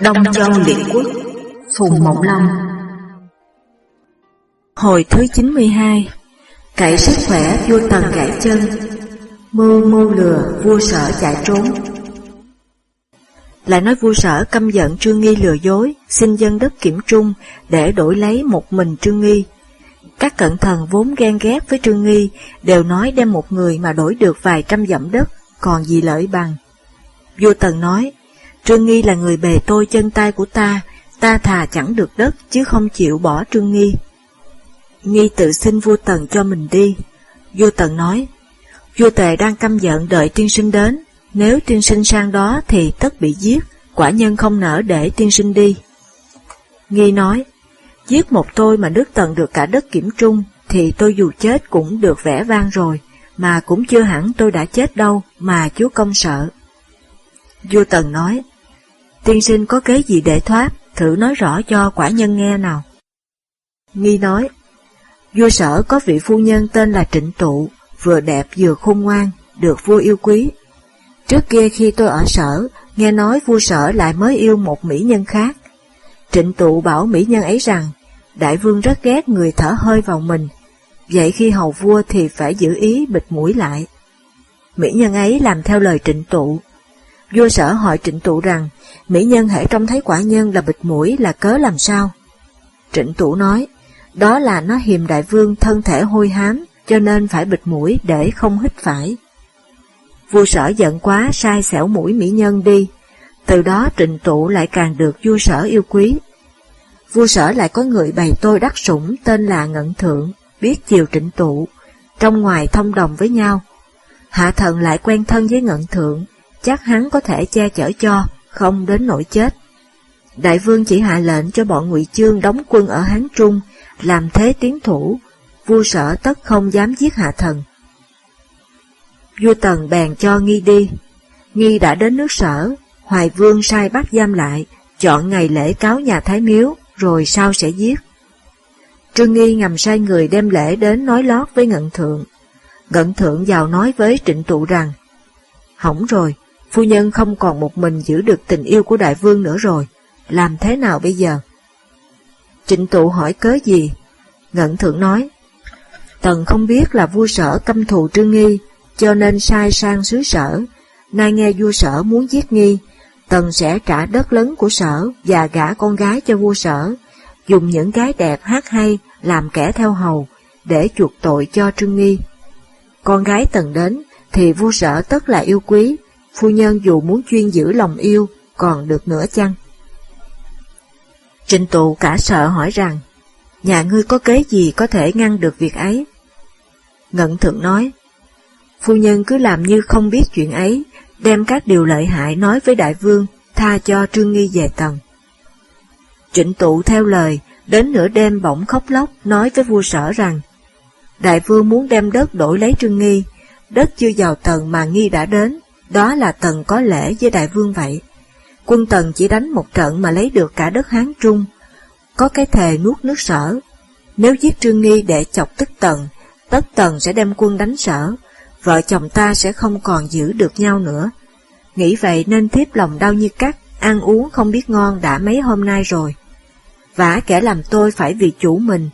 Đông Châu Liệt Quốc Phùng Mộng Long. Hồi thứ 92 Cậy sức khỏe vua Tần gãy chân Mưu mưu lừa vua sở chạy trốn. Lại nói vua sở căm giận Trương Nghi lừa dối Xin dân đất kiểm trung Để đổi lấy một mình Trương Nghi. Các cận thần vốn ghen ghét với Trương Nghi Đều nói đem một người mà đổi được vài trăm dặm đất Còn gì lợi bằng. Vua Tần nói Trương Nghi là người bề tôi chân tay của ta, ta thà chẳng được đất chứ không chịu bỏ Trương Nghi. Nghi tự xin vua Tần cho mình đi. Vua Tần nói, vua Tề đang căm giận đợi tiên sinh đến, nếu tiên sinh sang đó thì tất bị giết, quả nhân không nỡ để tiên sinh đi. Nghi nói, giết một tôi mà nước Tần được cả đất kiểm trung, thì tôi dù chết cũng được vẻ vang rồi, mà cũng chưa hẳn tôi đã chết đâu mà chúa công sợ. Vua Tần nói, tiên sinh có kế gì để thoát, thử nói rõ cho quả nhân nghe nào. Nghi nói, vua sở có vị phu nhân tên là Trịnh Tụ, vừa đẹp vừa khôn ngoan, được vua yêu quý. Trước kia khi tôi ở sở, nghe nói vua sở lại mới yêu một mỹ nhân khác. Trịnh Tụ bảo mỹ nhân ấy rằng, đại vương rất ghét người thở hơi vào mình, vậy khi hầu vua thì phải giữ ý bịt mũi lại. Mỹ nhân ấy làm theo lời trịnh tụ, Vua sở hỏi trịnh tụ rằng, mỹ nhân hãy trông thấy quả nhân là bịt mũi là cớ làm sao? Trịnh tụ nói, đó là nó hiềm đại vương thân thể hôi hám, cho nên phải bịt mũi để không hít phải. Vua sở giận quá sai xẻo mũi mỹ nhân đi, từ đó trịnh tụ lại càng được vua sở yêu quý. Vua sở lại có người bày tôi đắc sủng tên là Ngận Thượng, biết chiều trịnh tụ, trong ngoài thông đồng với nhau. Hạ thần lại quen thân với Ngận Thượng, chắc hắn có thể che chở cho, không đến nỗi chết. Đại vương chỉ hạ lệnh cho bọn ngụy Chương đóng quân ở Hán Trung, làm thế tiến thủ, vua sở tất không dám giết hạ thần. Vua Tần bèn cho Nghi đi. Nghi đã đến nước sở, Hoài Vương sai bắt giam lại, chọn ngày lễ cáo nhà Thái Miếu, rồi sau sẽ giết. Trương Nghi ngầm sai người đem lễ đến nói lót với Ngận Thượng. Ngận Thượng vào nói với Trịnh Tụ rằng, Hỏng rồi, Phu nhân không còn một mình giữ được tình yêu của đại vương nữa rồi, làm thế nào bây giờ? Trịnh tụ hỏi cớ gì? Ngận thượng nói, Tần không biết là vua sở căm thù trương nghi, cho nên sai sang xứ sở, nay nghe vua sở muốn giết nghi, Tần sẽ trả đất lớn của sở và gả con gái cho vua sở, dùng những gái đẹp hát hay làm kẻ theo hầu, để chuộc tội cho trương nghi. Con gái Tần đến, thì vua sở tất là yêu quý, phu nhân dù muốn chuyên giữ lòng yêu, còn được nữa chăng? Trịnh tụ cả sợ hỏi rằng, nhà ngươi có kế gì có thể ngăn được việc ấy? Ngận thượng nói, phu nhân cứ làm như không biết chuyện ấy, đem các điều lợi hại nói với đại vương, tha cho trương nghi về tầng. Trịnh tụ theo lời, đến nửa đêm bỗng khóc lóc nói với vua sở rằng, đại vương muốn đem đất đổi lấy trương nghi, đất chưa vào tầng mà nghi đã đến, đó là Tần có lễ với đại vương vậy. Quân Tần chỉ đánh một trận mà lấy được cả đất Hán Trung, có cái thề nuốt nước sở. Nếu giết Trương Nghi để chọc tức Tần, tất Tần sẽ đem quân đánh sở, vợ chồng ta sẽ không còn giữ được nhau nữa. Nghĩ vậy nên thiếp lòng đau như cắt, ăn uống không biết ngon đã mấy hôm nay rồi. Vả kẻ làm tôi phải vì chủ mình,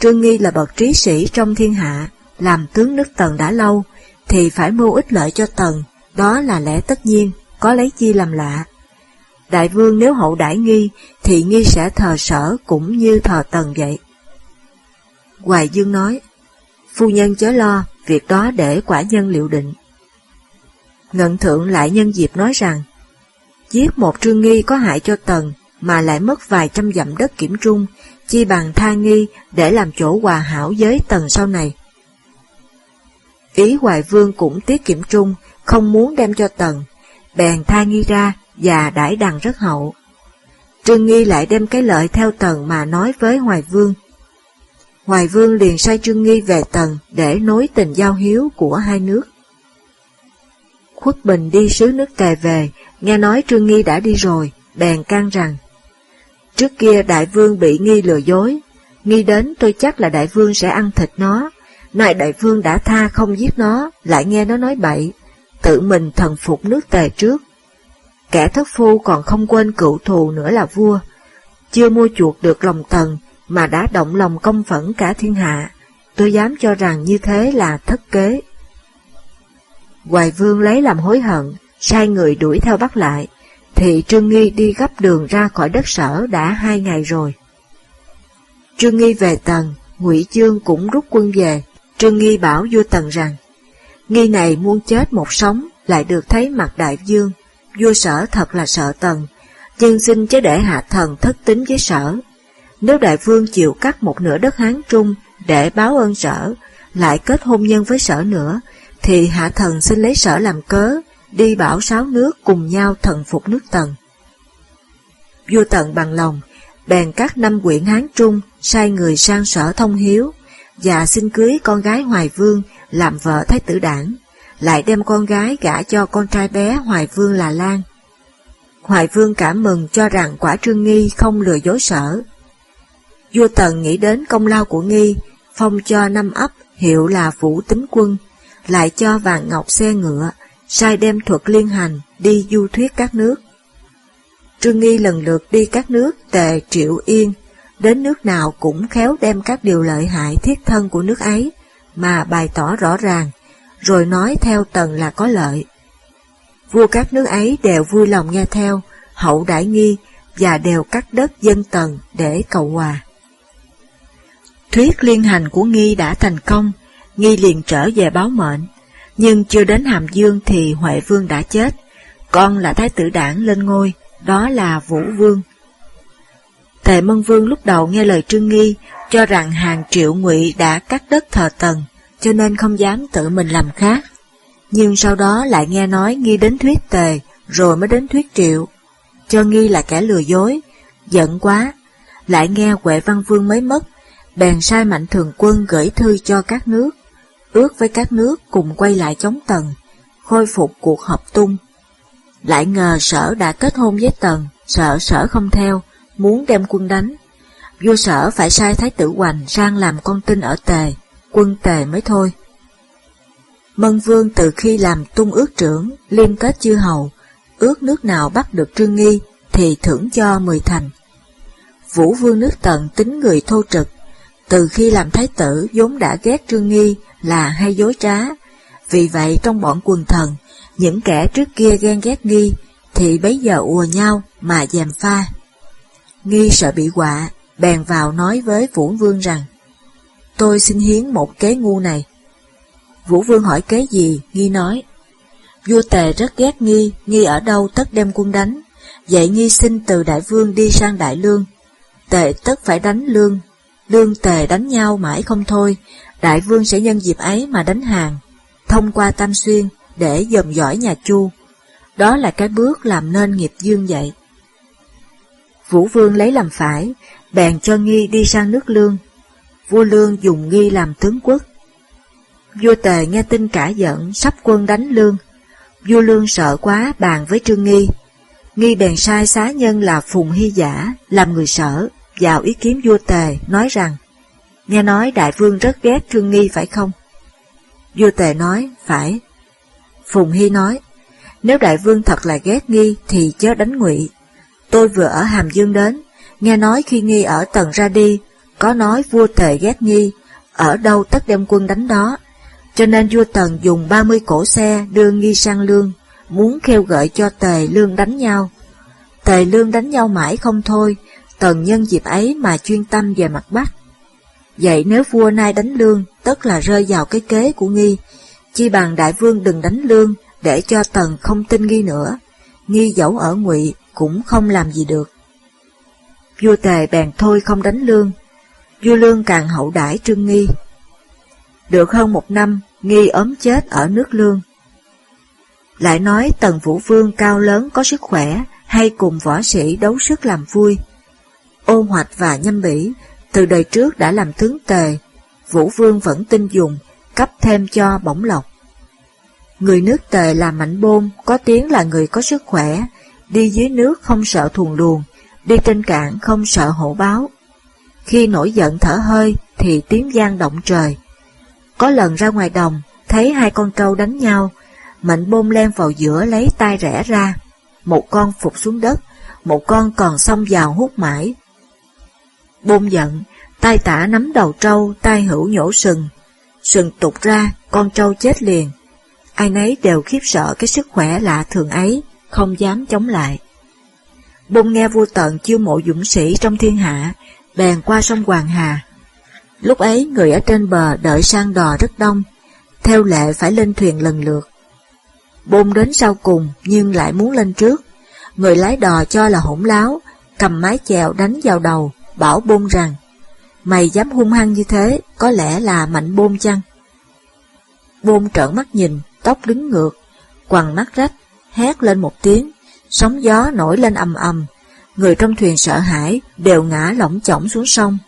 Trương Nghi là bậc trí sĩ trong thiên hạ, làm tướng nước Tần đã lâu, thì phải mưu ích lợi cho Tần, đó là lẽ tất nhiên, có lấy chi làm lạ. Đại vương nếu hậu đãi nghi, thì nghi sẽ thờ sở cũng như thờ tần vậy. Hoài Dương nói, phu nhân chớ lo, việc đó để quả nhân liệu định. Ngận thượng lại nhân dịp nói rằng, giết một trương nghi có hại cho tần, mà lại mất vài trăm dặm đất kiểm trung, chi bằng tha nghi để làm chỗ hòa hảo với tần sau này. Ý Hoài Vương cũng tiết kiểm trung, không muốn đem cho Tần, bèn tha nghi ra và đãi đằng rất hậu. Trương Nghi lại đem cái lợi theo Tần mà nói với Hoài Vương. Hoài Vương liền sai Trương Nghi về Tần để nối tình giao hiếu của hai nước. Khuất Bình đi sứ nước Tề về, nghe nói Trương Nghi đã đi rồi, bèn can rằng Trước kia đại vương bị nghi lừa dối, nghi đến tôi chắc là đại vương sẽ ăn thịt nó, nay đại vương đã tha không giết nó, lại nghe nó nói bậy, tự mình thần phục nước tề trước. Kẻ thất phu còn không quên cựu thù nữa là vua, chưa mua chuộc được lòng tần mà đã động lòng công phẫn cả thiên hạ, tôi dám cho rằng như thế là thất kế. Hoài vương lấy làm hối hận, sai người đuổi theo bắt lại, thì Trương Nghi đi gấp đường ra khỏi đất sở đã hai ngày rồi. Trương Nghi về Tần, Ngụy Chương cũng rút quân về, Trương Nghi bảo vua Tần rằng, Nghi này muôn chết một sống, lại được thấy mặt đại dương, vua sở thật là sợ Tần, nhưng xin chớ để hạ thần thất tính với sở. Nếu đại vương chịu cắt một nửa đất Hán Trung để báo ơn sở, lại kết hôn nhân với sở nữa, thì hạ thần xin lấy sở làm cớ, đi bảo sáu nước cùng nhau thần phục nước Tần. Vua Tần bằng lòng, bèn các năm quyển Hán Trung sai người sang sở thông hiếu, và xin cưới con gái Hoài Vương làm vợ Thái tử đảng, lại đem con gái gả cho con trai bé Hoài Vương là Lan. Hoài Vương cảm mừng cho rằng quả trương nghi không lừa dối sở. Vua Tần nghĩ đến công lao của nghi, phong cho năm ấp hiệu là Vũ Tính Quân, lại cho vàng ngọc xe ngựa, sai đem thuật liên hành đi du thuyết các nước. Trương Nghi lần lượt đi các nước Tề Triệu Yên, đến nước nào cũng khéo đem các điều lợi hại thiết thân của nước ấy mà bày tỏ rõ ràng, rồi nói theo tần là có lợi. Vua các nước ấy đều vui lòng nghe theo, hậu đại nghi và đều cắt đất dân tần để cầu hòa. Thuyết liên hành của Nghi đã thành công, Nghi liền trở về báo mệnh, nhưng chưa đến Hàm Dương thì Huệ Vương đã chết, con là Thái tử đảng lên ngôi, đó là Vũ Vương. Tề Mân Vương lúc đầu nghe lời Trương Nghi, cho rằng hàng triệu ngụy đã cắt đất thờ Tần, cho nên không dám tự mình làm khác. Nhưng sau đó lại nghe nói Nghi đến thuyết Tề, rồi mới đến thuyết Triệu. Cho Nghi là kẻ lừa dối, giận quá. Lại nghe Huệ Văn Vương mới mất, bèn sai mạnh thường quân gửi thư cho các nước, ước với các nước cùng quay lại chống Tần, khôi phục cuộc họp tung. Lại ngờ sở đã kết hôn với Tần, sợ sở không theo, muốn đem quân đánh. Vua sở phải sai Thái tử Hoành sang làm con tin ở Tề, quân Tề mới thôi. Mân Vương từ khi làm tung ước trưởng, liên kết chư hầu, ước nước nào bắt được Trương Nghi thì thưởng cho mười thành. Vũ Vương nước Tần tính người thô trực, từ khi làm thái tử vốn đã ghét Trương Nghi là hay dối trá, vì vậy trong bọn quần thần, những kẻ trước kia ghen ghét Nghi thì bấy giờ ùa nhau mà dèm pha. Nghi sợ bị quạ, bèn vào nói với Vũ Vương rằng, tôi xin hiến một kế ngu này. Vũ Vương hỏi kế gì, Nghi nói, vua Tề rất ghét Nghi, Nghi ở đâu tất đem quân đánh, vậy Nghi xin từ Đại Vương đi sang Đại Lương, Tề tất phải đánh Lương, Lương Tề đánh nhau mãi không thôi, Đại Vương sẽ nhân dịp ấy mà đánh hàng, thông qua Tam Xuyên để dòm dõi nhà Chu. Đó là cái bước làm nên nghiệp dương vậy. Vũ Vương lấy làm phải, bèn cho Nghi đi sang nước Lương. Vua Lương dùng Nghi làm tướng quốc. Vua Tề nghe tin cả giận, sắp quân đánh Lương. Vua Lương sợ quá bàn với Trương Nghi. Nghi bèn sai xá nhân là Phùng Hy Giả, làm người sở, vào ý kiến vua Tề, nói rằng, nghe nói đại vương rất ghét Trương Nghi phải không? Vua Tề nói, phải. Phùng Hy nói, nếu đại vương thật là ghét Nghi thì chớ đánh ngụy. Tôi vừa ở Hàm Dương đến, nghe nói khi Nghi ở Tần ra đi, có nói vua Tề ghét Nghi, ở đâu tất đem quân đánh đó. Cho nên vua Tần dùng 30 cổ xe đưa Nghi sang Lương, muốn kêu gợi cho Tề Lương đánh nhau. Tề Lương đánh nhau mãi không thôi, Tần nhân dịp ấy mà chuyên tâm về mặt Bắc. Vậy nếu vua nay đánh lương, tất là rơi vào cái kế của nghi, chi bằng đại vương đừng đánh lương, để cho Tần không tin nghi nữa, nghi dẫu ở ngụy cũng không làm gì được. Vua Tề bèn thôi không đánh lương, vua lương càng hậu đãi trương nghi. Được hơn một năm, nghi ốm chết ở nước lương. Lại nói Tần Vũ Vương cao lớn có sức khỏe, hay cùng võ sĩ đấu sức làm vui. Ô Hoạch và Nhâm Bỉ từ đời trước đã làm tướng tề, Vũ Vương vẫn tin dùng, cấp thêm cho bổng lộc. Người nước tề là mạnh bôn, có tiếng là người có sức khỏe, đi dưới nước không sợ thuồng luồng, đi trên cạn không sợ hổ báo. Khi nổi giận thở hơi thì tiếng gian động trời. Có lần ra ngoài đồng, thấy hai con trâu đánh nhau, mạnh bôn len vào giữa lấy tay rẽ ra. một con phục xuống đất, một con còn xông vào hút mãi. Bôn giận, tay tả nắm đầu trâu, tay hữu nhổ sừng. Sừng tụt ra, con trâu chết liền. Ai nấy đều khiếp sợ cái sức khỏe lạ thường ấy, không dám chống lại. Bôn nghe vua tận chiêu mộ dũng sĩ trong thiên hạ, bèn qua sông Hoàng Hà. Lúc ấy người ở trên bờ đợi sang đò rất đông, theo lệ phải lên thuyền lần lượt. Bôn đến sau cùng nhưng lại muốn lên trước, người lái đò cho là hỗn láo, cầm mái chèo đánh vào đầu, bảo bôn rằng, mày dám hung hăng như thế, có lẽ là mạnh bôn chăng? Bôn trợn mắt nhìn, tóc đứng ngược, quằn mắt rách, hét lên một tiếng, sóng gió nổi lên ầm ầm, người trong thuyền sợ hãi đều ngã lỏng chỏng xuống sông.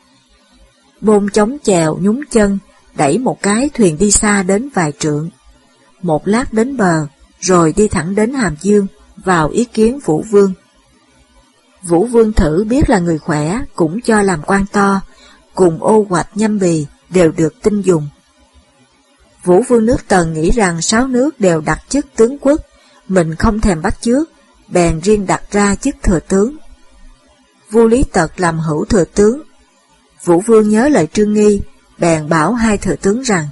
Bôn chống chèo nhúng chân, đẩy một cái thuyền đi xa đến vài trượng. Một lát đến bờ, rồi đi thẳng đến Hàm Dương, vào ý kiến Vũ Vương. Vũ Vương thử biết là người khỏe, cũng cho làm quan to, cùng ô hoạch nhâm bì đều được tin dùng. Vũ Vương nước Tần nghĩ rằng sáu nước đều đặt chức tướng quốc, mình không thèm bắt trước, bèn riêng đặt ra chức thừa tướng. Vua Lý Tật làm hữu thừa tướng. Vũ Vương nhớ lời Trương Nghi, bèn bảo hai thừa tướng rằng,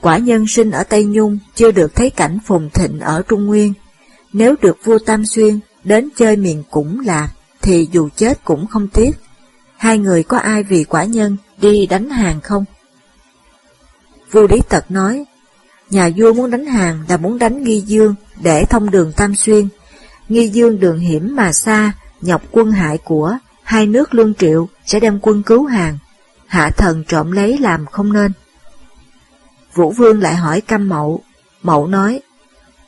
quả nhân sinh ở Tây Nhung chưa được thấy cảnh phồn thịnh ở Trung Nguyên, nếu được vua Tam Xuyên đến chơi miền cũng lạc, thì dù chết cũng không tiếc. Hai người có ai vì quả nhân đi đánh hàng không? Vua Lý Tật nói, nhà vua muốn đánh hàng là muốn đánh Nghi Dương để thông đường Tam Xuyên. Nghi Dương đường hiểm mà xa, nhọc quân hại của, hai nước lương triệu sẽ đem quân cứu hàng. Hạ thần trộm lấy làm không nên. Vũ Vương lại hỏi cam mậu, mậu nói,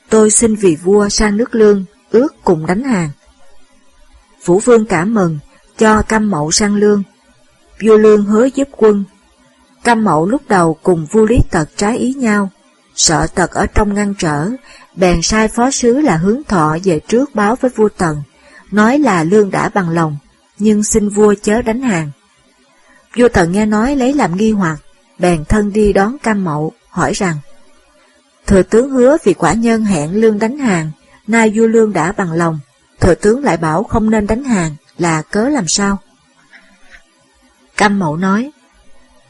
tôi xin vì vua sang nước lương, ước cùng đánh hàng. Vũ Vương cảm mừng, cho cam mậu sang lương. Vua lương hứa giúp quân. cam mậu lúc đầu cùng vua lý tật trái ý nhau, sợ tật ở trong ngăn trở, bèn sai phó sứ là hướng thọ về trước báo với vua Tần, nói là lương đã bằng lòng, nhưng xin vua chớ đánh hàng. Vua Tần nghe nói lấy làm nghi hoặc, bèn thân đi đón cam mậu, hỏi rằng, Thừa tướng hứa vì quả nhân hẹn lương đánh hàng, nay vua lương đã bằng lòng, thừa tướng lại bảo không nên đánh hàng, là cớ làm sao? Cam mậu nói,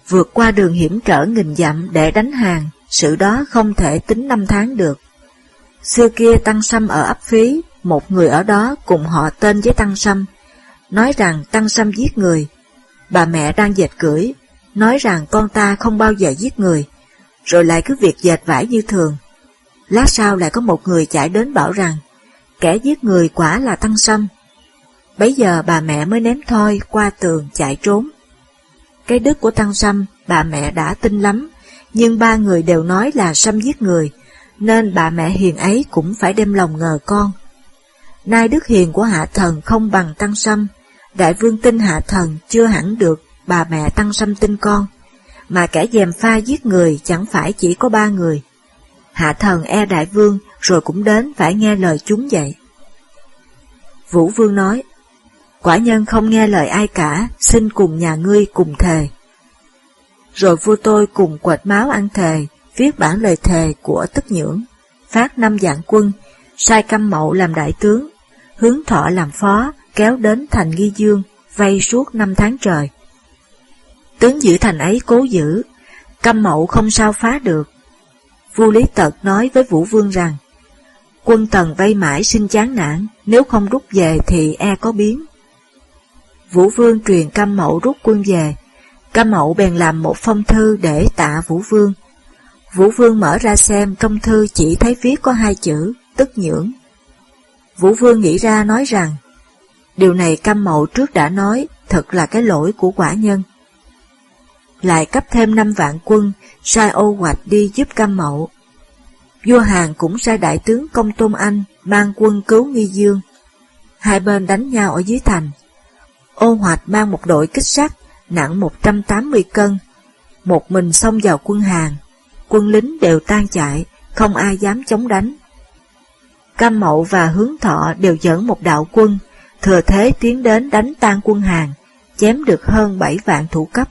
vượt qua đường hiểm trở nghìn dặm để đánh hàng, sự đó không thể tính năm tháng được. Xưa kia Tăng Sâm ở ấp phí, một người ở đó cùng họ tên với Tăng Sâm, nói rằng Tăng Sâm giết người. Bà mẹ đang dệt cưỡi, nói rằng con ta không bao giờ giết người, rồi lại cứ việc dệt vải như thường. Lát sau lại có một người chạy đến bảo rằng, kẻ giết người quả là Tăng Sâm. Bấy giờ bà mẹ mới ném thoi qua tường chạy trốn. Cái đức của Tăng Sâm bà mẹ đã tin lắm, nhưng ba người đều nói là Sâm giết người, nên bà mẹ hiền ấy cũng phải đem lòng ngờ con. Nay đức hiền của hạ thần không bằng Tăng Sâm, đại vương tin hạ thần chưa hẳn được bà mẹ Tăng Sâm tin con, mà kẻ dèm pha giết người chẳng phải chỉ có ba người. Hạ thần e đại vương rồi cũng đến phải nghe lời chúng vậy. Vũ vương nói, quả nhân không nghe lời ai cả, xin cùng nhà ngươi cùng thề. Rồi vua tôi cùng quệt máu ăn thề, viết bản lời thề của tức nhưỡng, phát năm dạng quân, sai căm mậu làm đại tướng, hướng thọ làm phó, kéo đến thành nghi dương, vây suốt năm tháng trời. Tướng giữ thành ấy cố giữ, căm mậu không sao phá được. Vua Lý Tật nói với Vũ Vương rằng, quân tần vây mãi xin chán nản, nếu không rút về thì e có biến. Vũ Vương truyền căm mậu rút quân về, Ca mậu bèn làm một phong thư để tạ Vũ Vương. Vũ Vương mở ra xem trong thư chỉ thấy viết có hai chữ, tức nhưỡng. Vũ Vương nghĩ ra nói rằng, điều này Cam mậu trước đã nói, thật là cái lỗi của quả nhân lại cấp thêm năm vạn quân, sai ô hoạch đi giúp cam mậu. Vua Hàn cũng sai đại tướng Công Tôn Anh mang quân cứu Nghi Dương. Hai bên đánh nhau ở dưới thành. Ô hoạch mang một đội kích sắt nặng 180 cân, một mình xông vào quân hàng, Quân lính đều tan chạy, không ai dám chống đánh. Cam Mậu và Hướng Thọ đều dẫn một đạo quân, thừa thế tiến đến đánh tan quân hàng, chém được hơn 7 vạn thủ cấp.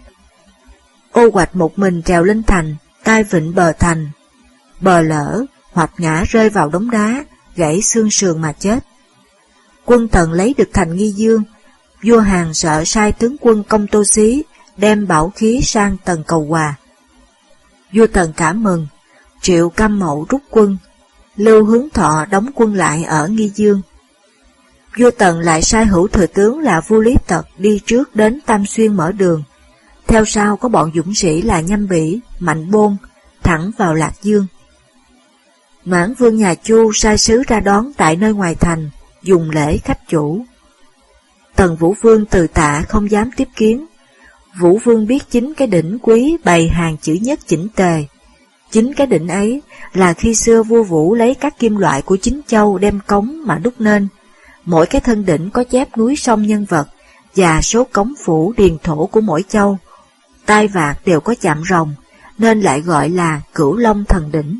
Ô hoạch một mình trèo lên thành, tai vịnh bờ thành. Bờ lỡ, hoạch ngã rơi vào đống đá, gãy xương sườn mà chết. Quân Tần lấy được thành Nghi Dương, vua Hàn sợ sai tướng quân công tô xí đem bảo khí sang Tần cầu hòa. Vua Tần cảm mừng, triệu cam mậu rút quân, lưu hướng thọ đóng quân lại ở Nghi Dương. Vua Tần lại sai hữu thừa tướng là vua Lý Tật đi trước đến Tam Xuyên mở đường, theo sau có bọn dũng sĩ là Nhâm Bỉ, Mạnh Bôn, thẳng vào Lạc Dương. Mãn vương nhà Chu sai sứ ra đón tại nơi ngoài thành, dùng lễ khách chủ. Tần Vũ Vương từ tạ không dám tiếp kiến. Vũ Vương biết chính cái đỉnh quý bày hàng chữ nhất chỉnh tề. Chính cái đỉnh ấy là khi xưa vua Vũ lấy các kim loại của chính châu đem cống mà đúc nên. Mỗi cái thân đỉnh có chép núi sông nhân vật và số cống phủ điền thổ của mỗi châu. Tai vạc đều có chạm rồng, nên lại gọi là cửu long thần đỉnh.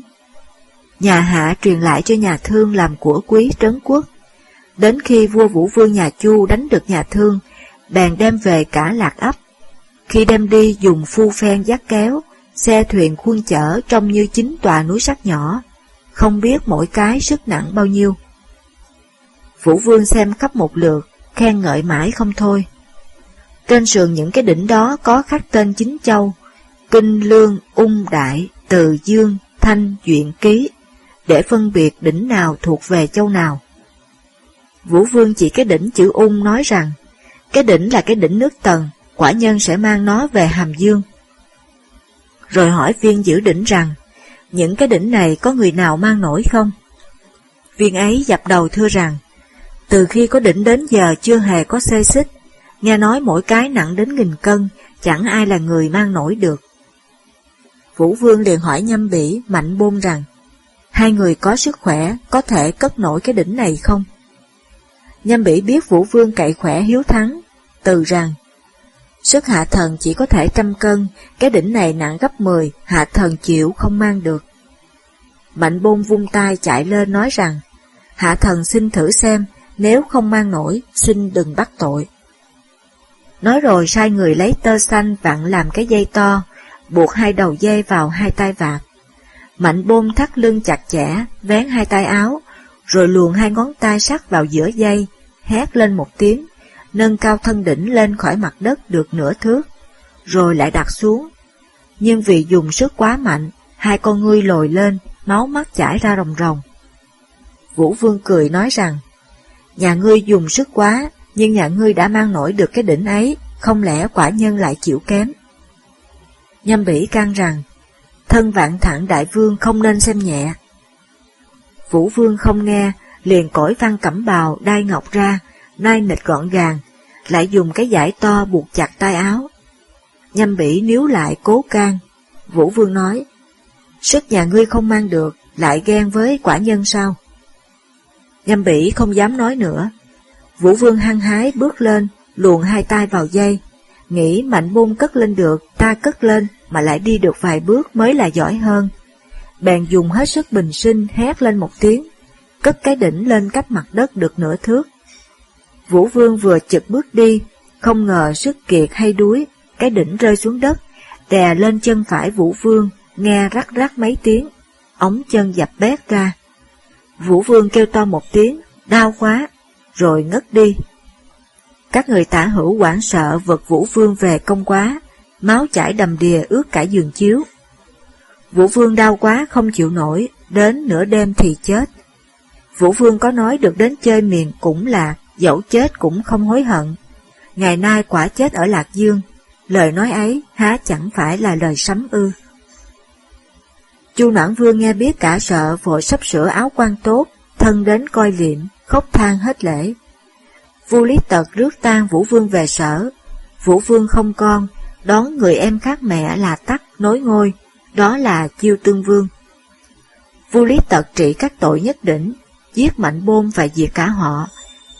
Nhà Hạ truyền lại cho nhà Thương làm của quý trấn quốc. Đến khi vua Vũ Vương nhà Chu đánh được nhà Thương, bèn đem về cả lạc ấp. Khi đem đi dùng phu phen dắt kéo, xe thuyền khuôn chở trông như chính tòa núi sắt nhỏ, không biết mỗi cái sức nặng bao nhiêu. Vũ Vương xem khắp một lượt, khen ngợi mãi không thôi. Trên sườn những cái đỉnh đó có khắc tên chính châu, Kinh Lương, Ung Đại, Từ Dương, Thanh, Duyện Ký, để phân biệt đỉnh nào thuộc về châu nào. Vũ Vương chỉ cái đỉnh chữ ung nói rằng, cái đỉnh là cái đỉnh nước tần, quả nhân sẽ mang nó về Hàm Dương. Rồi hỏi viên giữ đỉnh rằng, những cái đỉnh này có người nào mang nổi không? Viên ấy dập đầu thưa rằng, từ khi có đỉnh đến giờ chưa hề có xê xích, nghe nói mỗi cái nặng đến nghìn cân, chẳng ai là người mang nổi được. Vũ Vương liền hỏi nhâm bỉ, mạnh bôn rằng, hai người có sức khỏe, có thể cất nổi cái đỉnh này không? Nhâm bỉ biết Vũ Vương cậy khỏe hiếu thắng, từ rằng, sức hạ thần chỉ có thể trăm cân, cái đỉnh này nặng gấp 10, hạ thần chịu không mang được. Mạnh bôn vung tay chạy lên nói rằng, hạ thần xin thử xem, nếu không mang nổi, xin đừng bắt tội. Nói rồi sai người lấy tơ xanh vặn làm cái dây to, buộc hai đầu dây vào hai tay vạt. Mạnh bôn thắt lưng chặt chẽ, vén hai tay áo, rồi luồn hai ngón tay sắt vào giữa dây, hét lên một tiếng, nâng cao thân đỉnh lên khỏi mặt đất được nửa thước, rồi lại đặt xuống. Nhưng vì dùng sức quá mạnh, hai con ngươi lồi lên, máu mắt chảy ra rồng rồng. Vũ Vương cười nói rằng, nhà ngươi dùng sức quá, nhưng nhà ngươi đã mang nổi được cái đỉnh ấy, không lẽ quả nhân lại chịu kém. Nhâm bỉ can rằng, thân vạn thẳng đại vương không nên xem nhẹ. Vũ vương không nghe, liền cõi văn cẩm bào đai ngọc ra, nai nịch gọn gàng, lại dùng cái giải to buộc chặt tay áo. Nhâm bỉ níu lại cố can. Vũ vương nói, sức nhà ngươi không mang được, lại ghen với quả nhân sao? Nhâm bỉ không dám nói nữa. Vũ vương hăng hái bước lên, luồn hai tay vào dây, nghĩ mạnh môn cất lên được, ta cất lên, mà lại đi được vài bước mới là giỏi hơn. Bèn dùng hết sức bình sinh hét lên một tiếng, cất cái đỉnh lên cách mặt đất được nửa thước. Vũ Vương vừa chực bước đi, không ngờ sức kiệt hay đuối, cái đỉnh rơi xuống đất, đè lên chân phải Vũ Vương, nghe rắc rắc mấy tiếng, ống chân dập bét ra. Vũ Vương kêu to một tiếng, đau quá, rồi ngất đi. Các người tả hữu quảng sợ vật Vũ Vương về công quá, máu chảy đầm đìa ướt cả giường chiếu. Vũ Vương đau quá không chịu nổi, đến nửa đêm thì chết. Vũ Vương có nói được đến chơi miền cũng là dẫu chết cũng không hối hận. Ngày nay quả chết ở Lạc Dương, lời nói ấy há chẳng phải là lời sấm ư. Chu Noãn Vương nghe biết cả sợ vội sắp sửa áo quan tốt, thân đến coi liệm, khóc than hết lễ. Vua Lý Tật rước tang Vũ Vương về sở, Vũ Vương không con, đón người em khác mẹ là Tắc nối ngôi, đó là Chiêu Tương Vương. Vua Lý Tật trị các tội nhất định, giết Mạnh Bôn và diệt cả họ,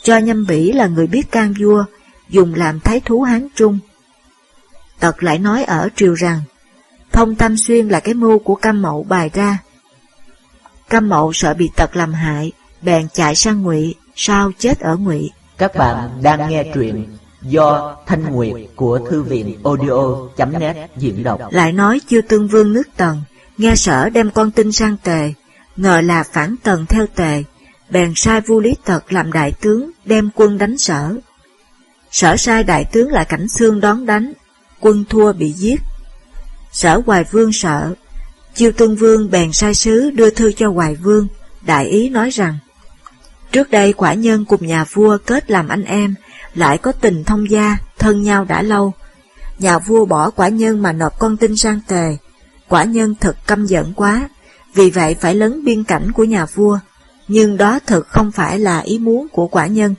cho Nhâm Bỉ là người biết can vua, dùng làm thái thú Hán Trung. Tật lại nói ở triều rằng, Thông Tam Xuyên là cái mưu của Cam Mậu bài ra. Cam Mậu sợ bị Tật làm hại, bèn chạy sang Ngụy, sao chết ở Ngụy. Các bạn đang nghe truyện do Thanh Nguyệt của Thư viện audio.net diễn đọc. Lại nói chưa tương vương nước tần, nghe sở đem con tin sang tề, ngờ là phản tần theo tề, bèn sai vua Lý Tật làm đại tướng đem quân đánh sở. Sở sai đại tướng là Cảnh Xương đón đánh, quân thua bị giết. Sở Hoài Vương sợ, Chiêu Tương Vương bèn sai sứ đưa thư cho Hoài Vương, đại ý nói rằng Trước đây quả nhân cùng nhà vua kết làm anh em, lại có tình thông gia, thân nhau đã lâu. Nhà vua bỏ quả nhân mà nộp con tin sang tề, quả nhân thật căm giận quá, vì vậy phải lấn biên cảnh của nhà vua, nhưng đó thực không phải là ý muốn của quả nhân.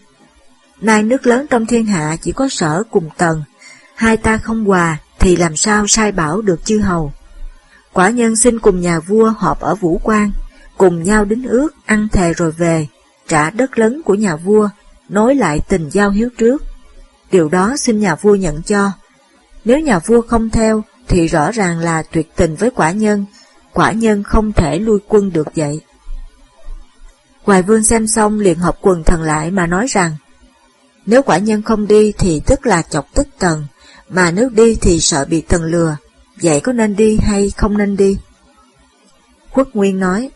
Nay nước lớn trong thiên hạ chỉ có sở cùng tần, hai ta không hòa thì làm sao sai bảo được chư hầu. Quả nhân xin cùng nhà vua họp ở Vũ Quang, cùng nhau đính ước, ăn thề rồi về, trả đất lớn của nhà vua, nối lại tình giao hiếu trước. Điều đó xin nhà vua nhận cho. Nếu nhà vua không theo, thì rõ ràng là tuyệt tình với quả nhân, quả nhân không thể lui quân được vậy. Hoài vương xem xong liền hợp quần thần lại mà nói rằng, nếu quả nhân không đi thì tức là chọc tức tần, mà nếu đi thì sợ bị tần lừa, vậy có nên đi hay không nên đi? quốc Nguyên nói,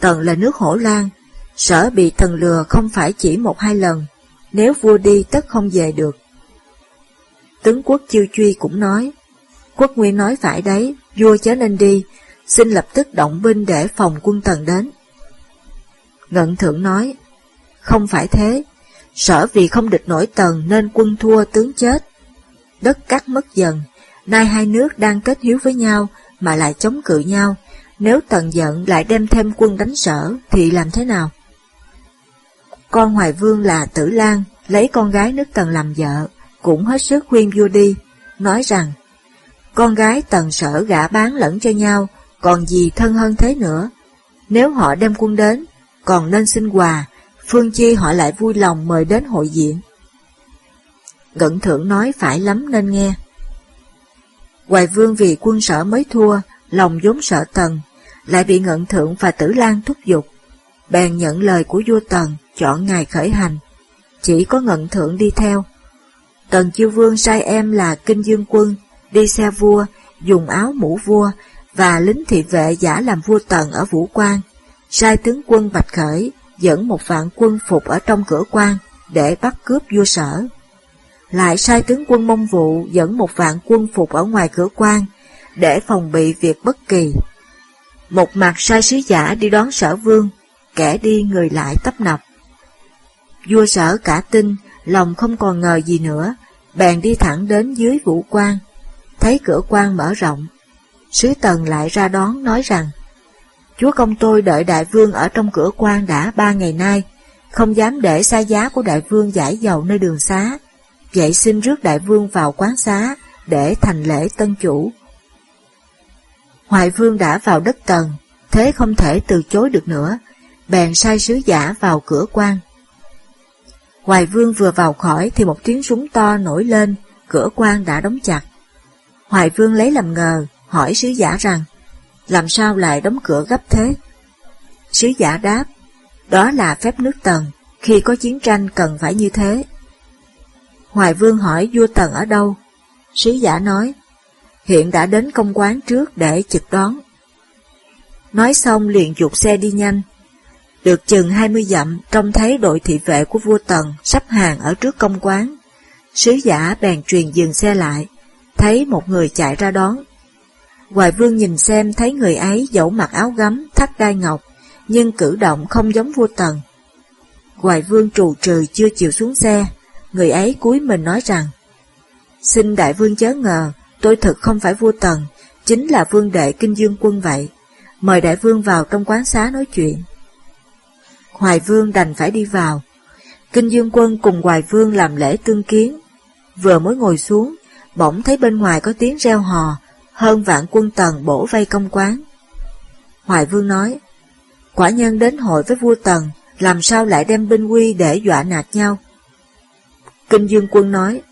tần là nước hổ lan, sở bị tần lừa không phải chỉ một hai lần, nếu vua đi tất không về được. Tướng quốc chiêu truy cũng nói, Quốc Nguyên nói phải đấy, vua chớ nên đi, xin lập tức động binh để phòng quân tần đến. Ngận thượng nói, không phải thế, sở vì không địch nổi tần nên quân thua tướng chết. Đất cắt mất dần, nay hai nước đang kết hiếu với nhau mà lại chống cự nhau, nếu tần giận lại đem thêm quân đánh sở thì làm thế nào? Con Hoài Vương là Tử Lan, lấy con gái nước tần làm vợ, cũng hết sức khuyên vua đi, nói rằng con gái tần sở gả bán lẫn cho nhau, còn gì thân hơn thế nữa. Nếu họ đem quân đến, còn nên xin quà, phương chi họ lại vui lòng mời đến hội diện. Ngận thượng nói phải lắm nên nghe. Hoài vương vì quân sở mới thua, lòng vốn sợ tần, lại bị ngận thượng và tử lan thúc giục. Bèn nhận lời của vua tần, chọn ngày khởi hành. Chỉ có ngận thượng đi theo. Tần chiêu vương sai em là kinh dương quân, đi xe vua, dùng áo mũ vua, và lính thị vệ giả làm vua tần ở Vũ quan sai tướng quân Bạch Khởi dẫn một vạn quân phục ở trong cửa quan để bắt cướp vua sở. Lại sai tướng quân Mông Vụ dẫn một vạn quân phục ở ngoài cửa quan để phòng bị việc bất kỳ. Một mặt sai sứ giả đi đón sở vương, kẻ đi người lại tấp nập. Vua sở cả tin, lòng không còn ngờ gì nữa, bèn đi thẳng đến dưới vũ quan, thấy cửa quan mở rộng. Sứ Tần lại ra đón nói rằng, Chúa công tôi đợi đại vương ở trong cửa quan đã ba ngày nay, không dám để xa giá của đại vương giải dầu nơi đường xá, vậy xin rước đại vương vào quán xá để thành lễ tân chủ. Hoài vương đã vào đất Tần, thế không thể từ chối được nữa, bèn sai sứ giả vào cửa quan. Hoài vương vừa vào khỏi thì một tiếng súng to nổi lên, cửa quan đã đóng chặt. Hoài Vương lấy làm ngờ, hỏi sứ giả rằng, làm sao lại đóng cửa gấp thế? Sứ giả đáp, đó là phép nước Tần, khi có chiến tranh cần phải như thế. Hoài Vương hỏi vua Tần ở đâu? Sứ giả nói, hiện đã đến công quán trước để trực đón. Nói xong liền dục xe đi nhanh. Được chừng hai mươi dặm, trông thấy đội thị vệ của vua Tần sắp hàng ở trước công quán. Sứ giả bèn truyền dừng xe lại, thấy một người chạy ra đón. Hoài Vương nhìn xem thấy người ấy dẫu mặc áo gấm, thắt đai ngọc, nhưng cử động không giống vua Tần. Hoài Vương trù trừ chưa chịu xuống xe, người ấy cúi mình nói rằng, Xin đại vương chớ ngờ, tôi thực không phải vua Tần, chính là vương đệ kinh dương quân vậy. Mời đại vương vào trong quán xá nói chuyện. Hoài Vương đành phải đi vào. Kinh Dương Quân cùng Hoài Vương làm lễ tương kiến. Vừa mới ngồi xuống, bỗng thấy bên ngoài có tiếng reo hò, hơn vạn quân tần bổ vây công quán. Hoài Vương nói, quả nhân đến hội với vua tần, làm sao lại đem binh quy để dọa nạt nhau? Kinh Dương Quân nói,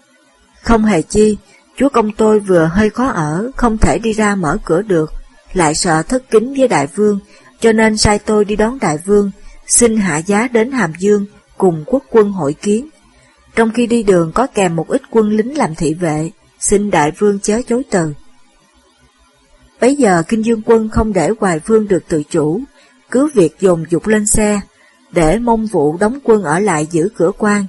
không hề chi, chúa công tôi vừa hơi khó ở, không thể đi ra mở cửa được, lại sợ thất kính với đại vương, cho nên sai tôi đi đón đại vương, xin hạ giá đến Hàm Dương cùng quốc quân hội kiến. Trong khi đi đường có kèm một ít quân lính làm thị vệ, xin đại vương chớ chối từ. Bấy giờ Kinh Dương Quân không để Hoài Vương được tự chủ, cứ việc dồn dục lên xe, để mông vụ đóng quân ở lại giữ cửa quan,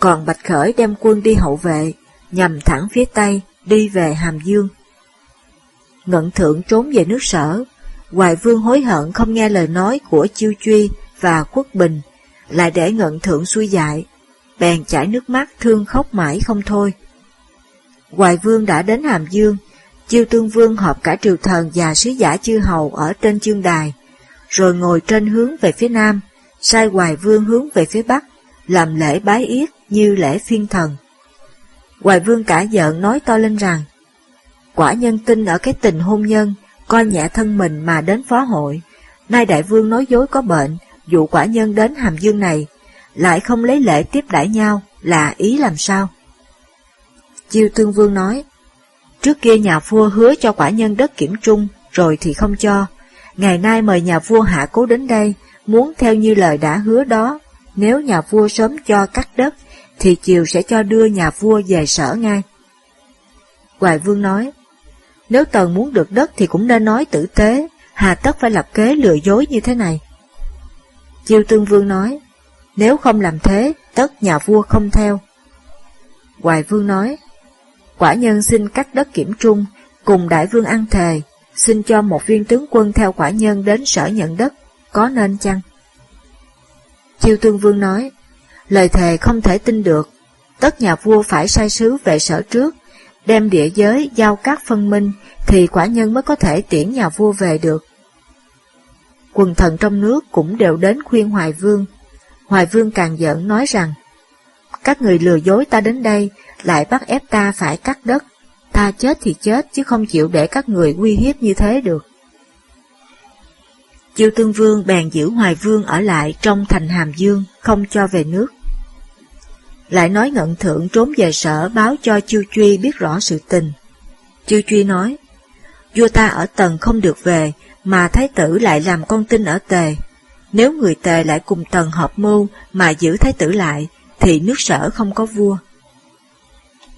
còn Bạch Khởi đem quân đi hậu vệ, nhằm thẳng phía Tây, đi về Hàm Dương. Ngận Thượng trốn về nước sở, Hoài Vương hối hận không nghe lời nói của Chiêu Truy và Quốc Bình, lại để Ngận Thượng xuôi dại, bèn chảy nước mắt thương khóc mãi không thôi. Hoài Vương đã đến Hàm Dương, Chiêu Tương Vương họp cả triều thần và sứ giả chư hầu ở trên chương đài, rồi ngồi trên hướng về phía nam, sai Hoài Vương hướng về phía bắc, làm lễ bái yết như lễ phiên thần. Hoài Vương cả giận nói to lên rằng, quả nhân tin ở cái tình hôn nhân, coi nhẹ thân mình mà đến phó hội, nay đại vương nói dối có bệnh, dụ quả nhân đến hàm dương này, lại không lấy lễ tiếp đãi nhau, là ý làm sao? Chiêu Tương Vương nói, trước kia nhà vua hứa cho quả nhân đất kiểm trung, rồi thì không cho. Ngày nay mời nhà vua hạ cố đến đây, muốn theo như lời đã hứa đó, nếu nhà vua sớm cho cắt đất, thì chiều sẽ cho đưa nhà vua về sở ngay. Hoài Vương nói, nếu Tần muốn được đất thì cũng nên nói tử tế, hà tất phải lập kế lừa dối như thế này. Chiêu Tương Vương nói, nếu không làm thế, tất nhà vua không theo. Hoài Vương nói, quả nhân xin cắt đất kiểm trung, cùng đại vương ăn thề, xin cho một viên tướng quân theo quả nhân đến sở nhận đất, có nên chăng? Chiêu Tương Vương nói, lời thề không thể tin được, tất nhà vua phải sai sứ về sở trước, đem địa giới giao các phân minh, thì quả nhân mới có thể tiễn nhà vua về được. Quần thần trong nước cũng đều đến khuyên Hoài Vương. Hoài Vương càng giận nói rằng, các người lừa dối ta đến đây, lại bắt ép ta phải cắt đất, ta chết thì chết chứ không chịu để các người uy hiếp như thế được. Chiêu Tương Vương bèn giữ Hoài Vương ở lại trong thành Hàm Dương, không cho về nước. Lại nói ngận thượng trốn về sở báo cho Chiêu Truy biết rõ sự tình. Chiêu Truy nói, vua ta ở tầng không được về, mà thái tử lại làm con tin ở tề. Nếu người tề lại cùng tần hợp mưu mà giữ thái tử lại, thì nước sở không có vua.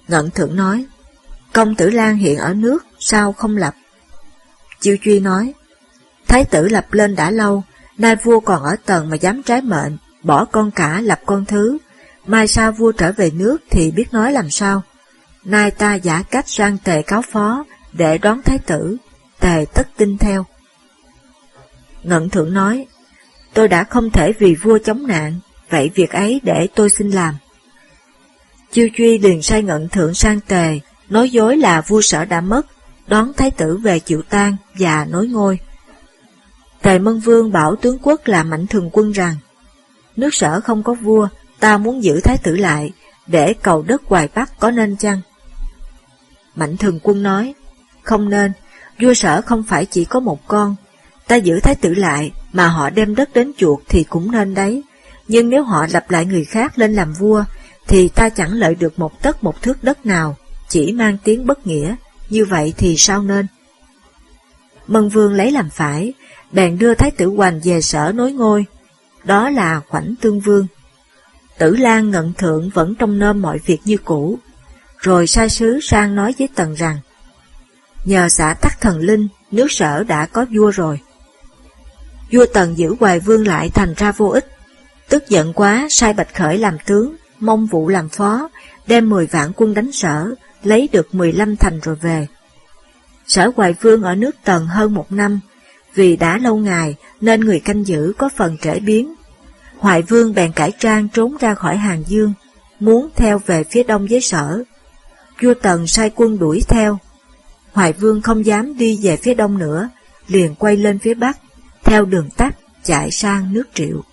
Ngận thượng nói, công tử Lan hiện ở nước, sao không lập? Chiêu Truy nói, Thái tử lập lên đã lâu, nay vua còn ở tầng mà dám trái mệnh, bỏ con cả lập con thứ. Mai sau vua trở về nước thì biết nói làm sao. Nay ta giả cách sang tề cáo phó, để đón thái tử, tề tất tin theo. Ngận thượng nói, tôi đã không thể vì vua chống nạn, vậy việc ấy để tôi xin làm. Chiêu Truy liền sai ngận thượng sang tề, nói dối là vua sở đã mất, đón thái tử về chịu tang và nối ngôi. Tề Mân Vương bảo tướng quốc là Mạnh Thường Quân rằng, nước sở không có vua, ta muốn giữ thái tử lại, để cầu đất hoài Bắc có nên chăng? Mạnh Thường Quân nói, không nên, vua sở không phải chỉ có một con, ta giữ thái tử lại mà họ đem đất đến chuột thì cũng nên đấy, nhưng nếu họ lập lại người khác lên làm vua, thì ta chẳng lợi được một tấc một thước đất nào, chỉ mang tiếng bất nghĩa, như vậy thì sao nên? Mân Vương lấy làm phải, bèn đưa Thái tử Hoành về sở nối ngôi, đó là Khoảnh Tương Vương. Tử Lan ngận thượng vẫn trong nôm mọi việc như cũ, rồi sai sứ sang nói với Tần rằng, nhờ xã tắc thần linh, nước sở đã có vua rồi. Vua Tần giữ Hoài Vương lại thành ra vô ích, tức giận quá sai Bạch Khởi làm tướng, mong vụ làm phó, đem 10 vạn quân đánh sở, lấy được 15 thành rồi về. Sở Hoài Vương ở nước Tần hơn một năm, vì đã lâu ngày nên người canh giữ có phần trễ biến. Hoài Vương bèn cải trang trốn ra khỏi Hàng Dương, muốn theo về phía đông với sở. Vua Tần sai quân đuổi theo. Hoài Vương không dám đi về phía đông nữa, liền quay lên phía bắc, theo đường tắt chạy sang nước Triệu.